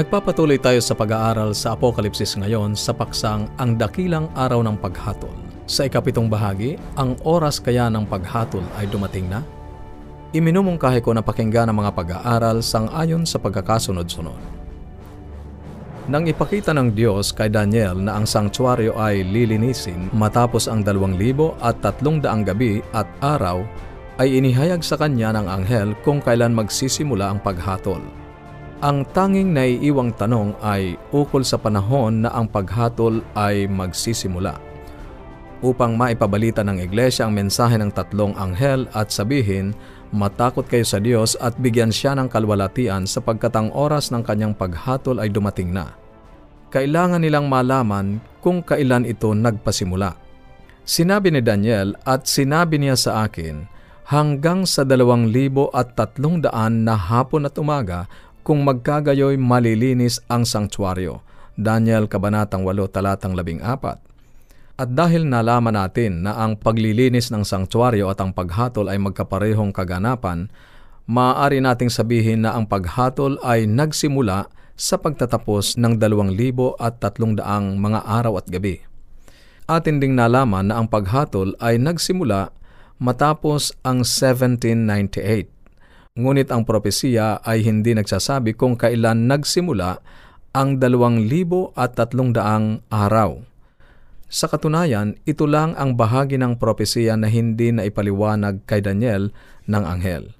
Nagpapatuloy tayo sa pag-aaral sa Apokalipsis ngayon sa paksang Ang Dakilang Araw ng Paghatol. Sa ikapitong bahagi, ang oras kaya ng paghatol ay dumating na? Iminumungkahi ko na pakinggan ang mga pag-aaral sang ayon sa pagkakasunod-sunod. Nang ipakita ng Diyos kay Daniel na ang sanktuaryo ay lilinisin matapos ang dalawang libo at tatlong daang gabi at araw, ay inihayag sa kanya ng anghel kung kailan magsisimula ang paghatol. Ang tanging naiiwang tanong ay ukol sa panahon na ang paghatol ay magsisimula. Upang maipabalita ng iglesia ang mensahe ng tatlong anghel at sabihin, matakot kayo sa Diyos at bigyan siya ng kalwalatian sapagkat ang oras ng kanyang paghatol ay dumating na. Kailangan nilang malaman kung kailan ito nagpasimula. Sinabi ni Daniel at sinabi niya sa akin, hanggang sa dalawang libo at tatlong daan na hapon at umaga kung magkagayoy malilinis ang sanktuaryo. Daniel Kabanatang 8 Talatang 14 At dahil nalaman natin na ang paglilinis ng sanktuaryo at ang paghatol ay magkaparehong kaganapan, maaari nating sabihin na ang paghatol ay nagsimula sa pagtatapos ng 2,000 at 300 mga araw at gabi. Atin ding nalaman na ang paghatol ay nagsimula matapos ang 1798 Ngunit ang propesiya ay hindi nagsasabi kung kailan nagsimula ang dalawang libo at tatlong daang araw. Sa katunayan, ito lang ang bahagi ng propesiya na hindi na ipaliwanag kay Daniel ng anghel.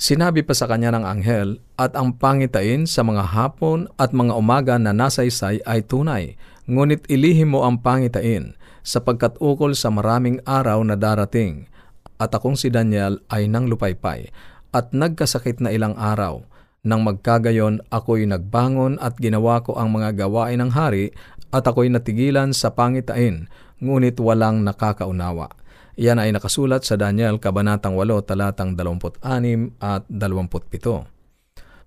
Sinabi pa sa kanya ng anghel at ang pangitain sa mga hapon at mga umaga na nasaysay ay tunay, ngunit ilihim mo ang pangitain sapagkat ukol sa maraming araw na darating. At akong si Daniel ay nang lupaypay at nagkasakit na ilang araw. Nang magkagayon, ako'y nagbangon at ginawa ko ang mga gawain ng hari at ako'y natigilan sa pangitain, ngunit walang nakakaunawa. Yan ay nakasulat sa Daniel Kabanatang 8, talatang 26 at 27.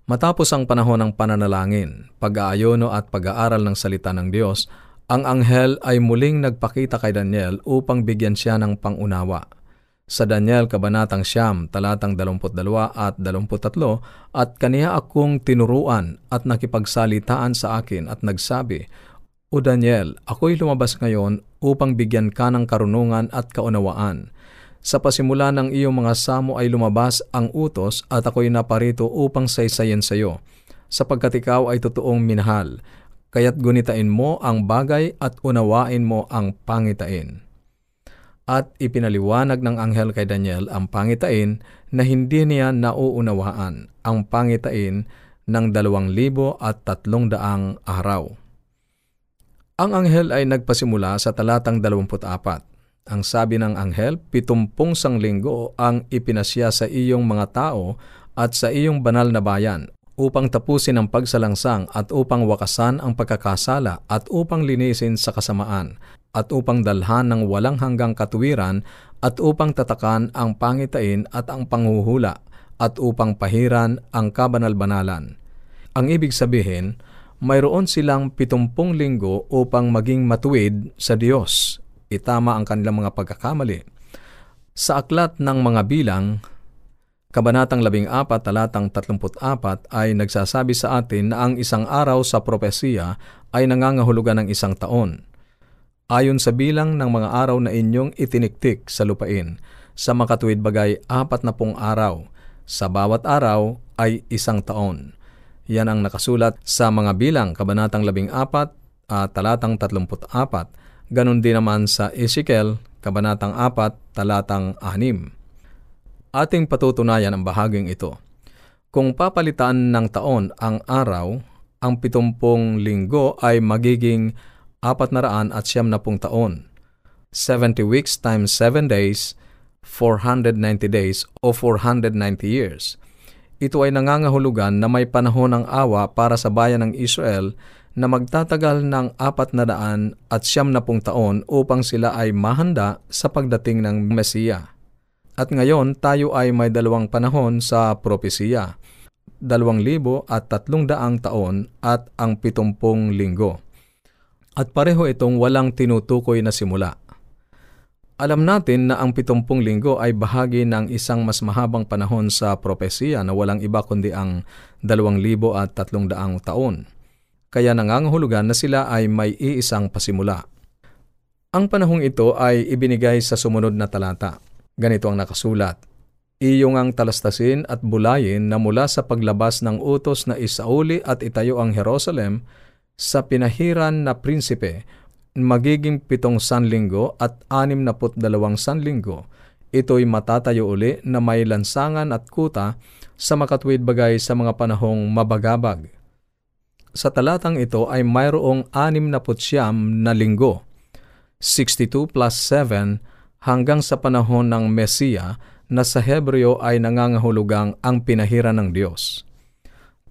Matapos ang panahon ng pananalangin, pag-aayono at pag-aaral ng salita ng Diyos, ang anghel ay muling nagpakita kay Daniel upang bigyan siya ng pangunawa sa Daniel Kabanatang Siyam, talatang 22 at 23, at kaniya akong tinuruan at nakipagsalitaan sa akin at nagsabi, O Daniel, ako'y lumabas ngayon upang bigyan ka ng karunungan at kaunawaan. Sa pasimula ng iyong mga samo ay lumabas ang utos at ako'y naparito upang saysayin sa iyo, sapagkat ikaw ay totoong minahal, kaya't gunitain mo ang bagay at unawain mo ang pangitain at ipinaliwanag ng anghel kay Daniel ang pangitain na hindi niya nauunawaan ang pangitain ng dalawang libo at tatlong daang araw. Ang anghel ay nagpasimula sa talatang 24. Ang sabi ng anghel, pitumpong sang linggo ang ipinasya sa iyong mga tao at sa iyong banal na bayan upang tapusin ang pagsalangsang at upang wakasan ang pagkakasala at upang linisin sa kasamaan at upang dalhan ng walang hanggang katuwiran at upang tatakan ang pangitain at ang panghuhula at upang pahiran ang kabanal-banalan. Ang ibig sabihin, mayroon silang pitumpong linggo upang maging matuwid sa Diyos. Itama ang kanilang mga pagkakamali. Sa aklat ng mga bilang, Kabanatang 14, talatang 34 ay nagsasabi sa atin na ang isang araw sa propesiya ay nangangahulugan ng isang taon ayon sa bilang ng mga araw na inyong itiniktik sa lupain. Sa makatuwid bagay, apat na pong araw. Sa bawat araw ay isang taon. Yan ang nakasulat sa mga bilang, Kabanatang 14, at talatang 34. Ganon din naman sa Ezekiel, Kabanatang 4, talatang 6. Ating patutunayan ang bahaging ito. Kung papalitan ng taon ang araw, ang pitumpong linggo ay magiging apat na raan at siyam na pung taon. 70 weeks times 7 days, 490 days o 490 years. Ito ay nangangahulugan na may panahon ng awa para sa bayan ng Israel na magtatagal ng apat na daan at siyam na pung taon upang sila ay mahanda sa pagdating ng Mesiya. At ngayon tayo ay may dalawang panahon sa propesiya, dalawang libo at tatlong daang taon at ang pitumpong linggo at pareho itong walang tinutukoy na simula. Alam natin na ang pitumpung linggo ay bahagi ng isang mas mahabang panahon sa propesiya na walang iba kundi ang dalawang libo at tatlong daang taon. Kaya nangangahulugan na sila ay may iisang pasimula. Ang panahong ito ay ibinigay sa sumunod na talata. Ganito ang nakasulat. Iyong ang talastasin at bulayin na mula sa paglabas ng utos na isauli at itayo ang Jerusalem sa pinahiran na prinsipe magiging pitong sanlinggo at anim na put dalawang sanlinggo, ito'y matatayo uli na may lansangan at kuta sa makatwid bagay sa mga panahong mabagabag. Sa talatang ito ay mayroong anim na putsyam na linggo, 62 plus 7 hanggang sa panahon ng Mesiya na sa Hebreo ay nangangahulugang ang pinahiran ng Diyos.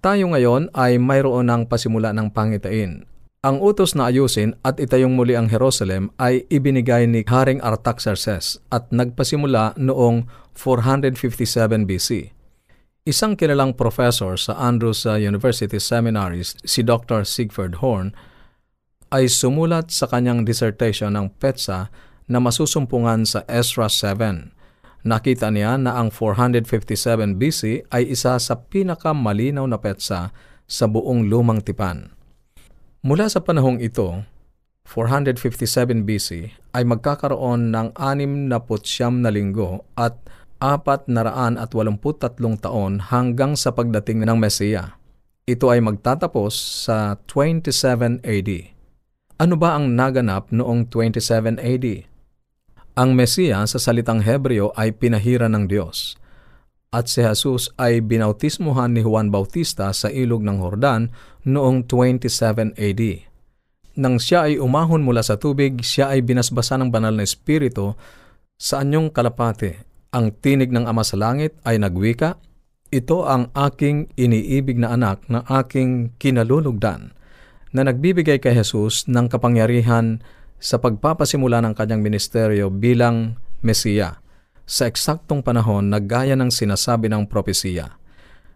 Tayo ngayon ay mayroon ng pasimula ng pangitain ang utos na ayusin at itayong muli ang Jerusalem ay ibinigay ni Haring Artaxerxes at nagpasimula noong 457 BC. Isang kilalang professor sa Andrews University Seminaries, si Dr. Sigford Horn, ay sumulat sa kanyang dissertation ng petsa na masusumpungan sa Ezra 7. Nakita niya na ang 457 BC ay isa sa pinakamalinaw na petsa sa buong lumang tipan. Mula sa panahong ito, 457 BC, ay magkakaroon ng 69 na linggo at 483 taon hanggang sa pagdating ng Mesiya. Ito ay magtatapos sa 27 AD. Ano ba ang naganap noong 27 AD? Ang Mesiya sa salitang Hebreo ay pinahira ng Diyos at si Jesus ay binautismuhan ni Juan Bautista sa ilog ng Hordan noong 27 AD. Nang siya ay umahon mula sa tubig, siya ay binasbasa ng banal na espiritu sa anyong kalapate. Ang tinig ng Ama sa Langit ay nagwika, Ito ang aking iniibig na anak na aking kinalulugdan, na nagbibigay kay Jesus ng kapangyarihan sa pagpapasimula ng kanyang ministeryo bilang Mesiya sa eksaktong panahon na gaya ng sinasabi ng propesiya.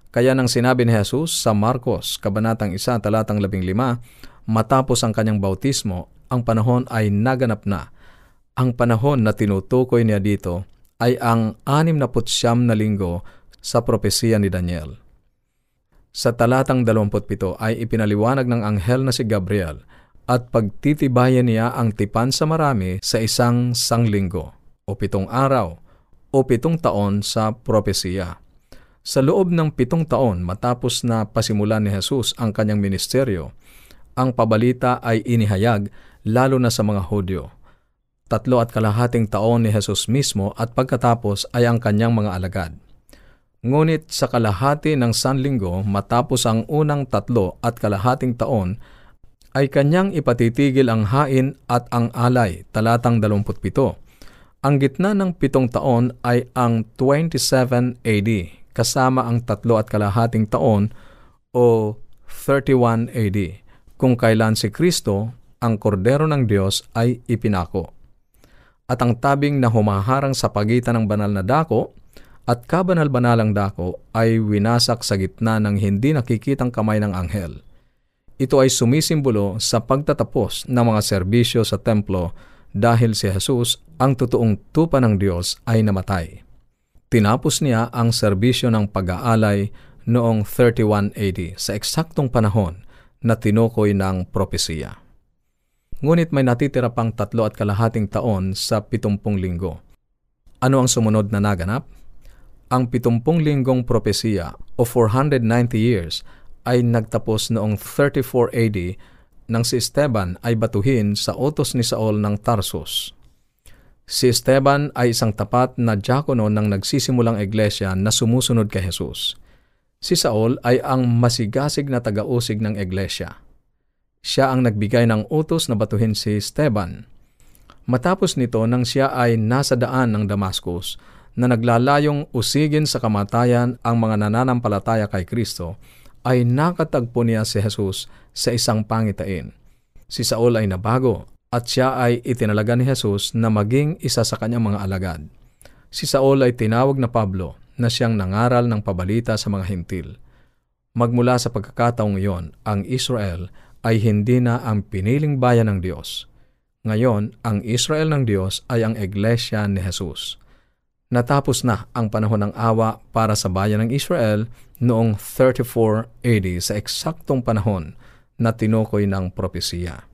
Kaya nang sinabi ni Jesus sa Marcos, Kabanatang 1, Talatang 15, matapos ang kanyang bautismo, ang panahon ay naganap na. Ang panahon na tinutukoy niya dito ay ang 69 na linggo sa propesiya ni Daniel. Sa talatang 27 ay ipinaliwanag ng anghel na si Gabriel at pagtitibayan niya ang tipan sa marami sa isang sanglinggo o pitong araw o pitong taon sa propesiya. Sa loob ng pitong taon matapos na pasimulan ni Jesus ang kanyang ministeryo, ang pabalita ay inihayag lalo na sa mga Hudyo. Tatlo at kalahating taon ni Jesus mismo at pagkatapos ay ang kanyang mga alagad. Ngunit sa kalahati ng sanlinggo matapos ang unang tatlo at kalahating taon, ay kanyang ipatitigil ang hain at ang alay, talatang 27 ang gitna ng pitong taon ay ang 27 AD, kasama ang tatlo at kalahating taon o 31 AD, kung kailan si Kristo, ang kordero ng Diyos, ay ipinako. At ang tabing na humaharang sa pagitan ng banal na dako at kabanal-banalang dako ay winasak sa gitna ng hindi nakikitang kamay ng anghel. Ito ay sumisimbolo sa pagtatapos ng mga serbisyo sa templo dahil si Jesus, ang totoong tupa ng Diyos, ay namatay. Tinapos niya ang serbisyo ng pag-aalay noong 31 AD sa eksaktong panahon na tinukoy ng propesiya. Ngunit may natitira pang tatlo at kalahating taon sa pitumpung linggo. Ano ang sumunod na naganap? Ang pitumpung linggong propesiya o 490 years ay nagtapos noong 34 AD nang si Esteban ay batuhin sa utos ni Saul ng Tarsus. Si Esteban ay isang tapat na diakono ng nagsisimulang iglesia na sumusunod kay Jesus. Si Saul ay ang masigasig na tagausig ng iglesia. Siya ang nagbigay ng utos na batuhin si Esteban. Matapos nito nang siya ay nasa daan ng Damascus na naglalayong usigin sa kamatayan ang mga nananampalataya kay Kristo, ay nakatagpo niya si Jesus sa isang pangitain. Si Saul ay nabago at siya ay itinalaga ni Jesus na maging isa sa kanyang mga alagad. Si Saul ay tinawag na Pablo na siyang nangaral ng pabalita sa mga hintil. Magmula sa pagkakataong iyon, ang Israel ay hindi na ang piniling bayan ng Diyos. Ngayon, ang Israel ng Diyos ay ang Iglesia ni Jesus. Natapos na ang panahon ng awa para sa bayan ng Israel noong 34 AD sa eksaktong panahon na tinukoy ng propesiya.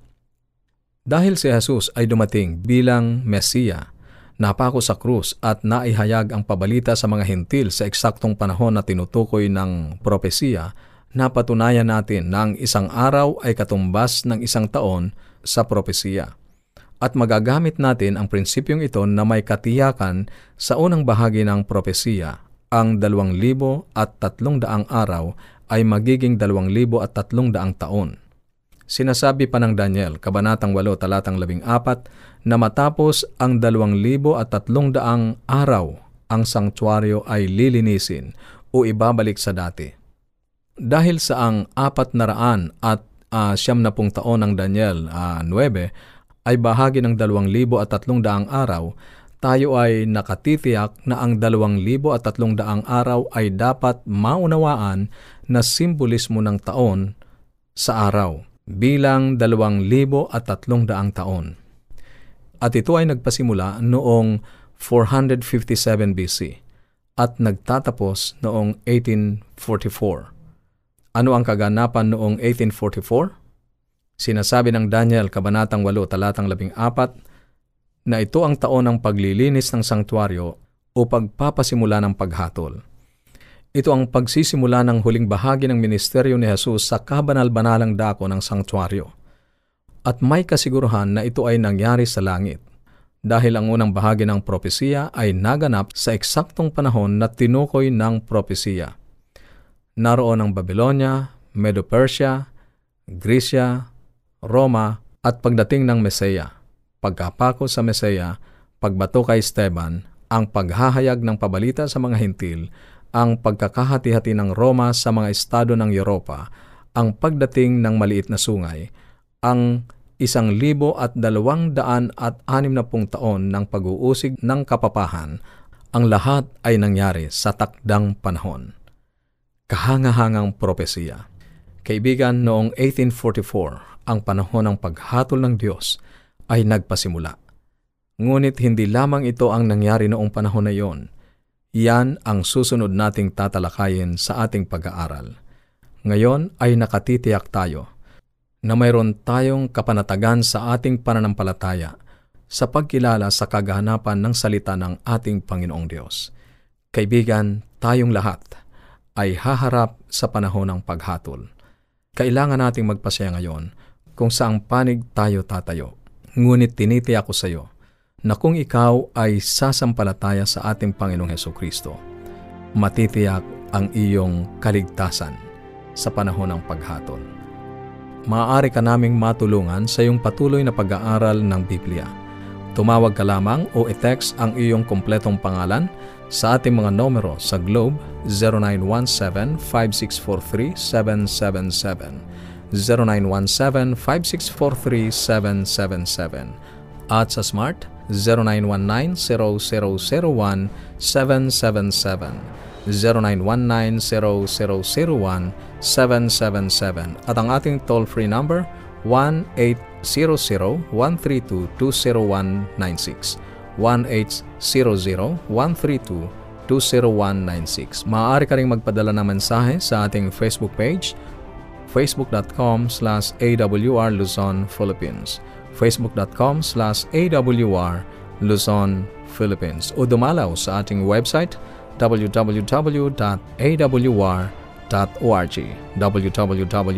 Dahil si Jesus ay dumating bilang Mesiya, napako sa krus at naihayag ang pabalita sa mga hintil sa eksaktong panahon na tinutukoy ng propesiya, napatunayan natin na ang isang araw ay katumbas ng isang taon sa propesiya at magagamit natin ang prinsipyong ito na may katiyakan sa unang bahagi ng propesiya. Ang dalawang libo at tatlong daang araw ay magiging dalawang libo at tatlong daang taon. Sinasabi pa ng Daniel, Kabanatang 8, Talatang 14, na matapos ang dalawang libo at tatlong daang araw, ang sangtuaryo ay lilinisin o ibabalik sa dati. Dahil sa ang apat na raan at uh, siyam na pung taon ng Daniel uh, 9 ay bahagi ng 2,300 araw, tayo ay nakatitiyak na ang 2,300 araw ay dapat maunawaan na simbolismo ng taon sa araw bilang 2,300 taon. At ito ay nagpasimula noong 457 BC at nagtatapos noong 1844. Ano ang kaganapan noong 1844? Sinasabi ng Daniel Kabanatang 8 Talatang 14 na ito ang taon ng paglilinis ng sangtuaryo o pagpapasimula ng paghatol. Ito ang pagsisimula ng huling bahagi ng ministeryo ni Jesus sa kabanal-banalang dako ng sangtuaryo. At may kasiguruhan na ito ay nangyari sa langit dahil ang unang bahagi ng propesiya ay naganap sa eksaktong panahon na tinukoy ng propesiya. Naroon ang Babylonia, Medo-Persia, Grecia, Roma at pagdating ng Meseya. Pagkapako sa Meseya, pagbato kay Esteban, ang paghahayag ng pabalita sa mga hintil, ang pagkakahati-hati ng Roma sa mga estado ng Europa, ang pagdating ng maliit na sungay, ang isang libo at dalawang daan at anim na pung taon ng pag-uusig ng kapapahan, ang lahat ay nangyari sa takdang panahon. Kahangahangang propesiya. Kaibigan, noong 1844, ang panahon ng paghatol ng Diyos ay nagpasimula. Ngunit hindi lamang ito ang nangyari noong panahon na iyon. Yan ang susunod nating tatalakayin sa ating pag-aaral. Ngayon ay nakatitiyak tayo na mayroon tayong kapanatagan sa ating pananampalataya sa pagkilala sa kaganapan ng salita ng ating Panginoong Diyos. Kaibigan, tayong lahat ay haharap sa panahon ng paghatol. Kailangan nating magpasaya ngayon kung saang panig tayo tatayo. Ngunit tinitiyak ko sa iyo na kung ikaw ay sasampalataya sa ating Panginoong Heso Kristo, matitiyak ang iyong kaligtasan sa panahon ng paghatol. Maaari ka naming matulungan sa iyong patuloy na pag-aaral ng Biblia. Tumawag ka lamang o i-text ang iyong kompletong pangalan sa ating mga numero sa Globe 0917 5643 777 0917-5643-777 at sa Smart 0919-0001-777 0919-0001-777 at ang ating toll-free number 1-800-132-20196 1-800-132-20196 Maaari ka rin magpadala ng mensahe sa ating Facebook page facebook.com slash awr Luzon, Philippines, facebook.com slash awr Luzon, Philippines. O dumalaw sa ating website www.awr.org www.awr.org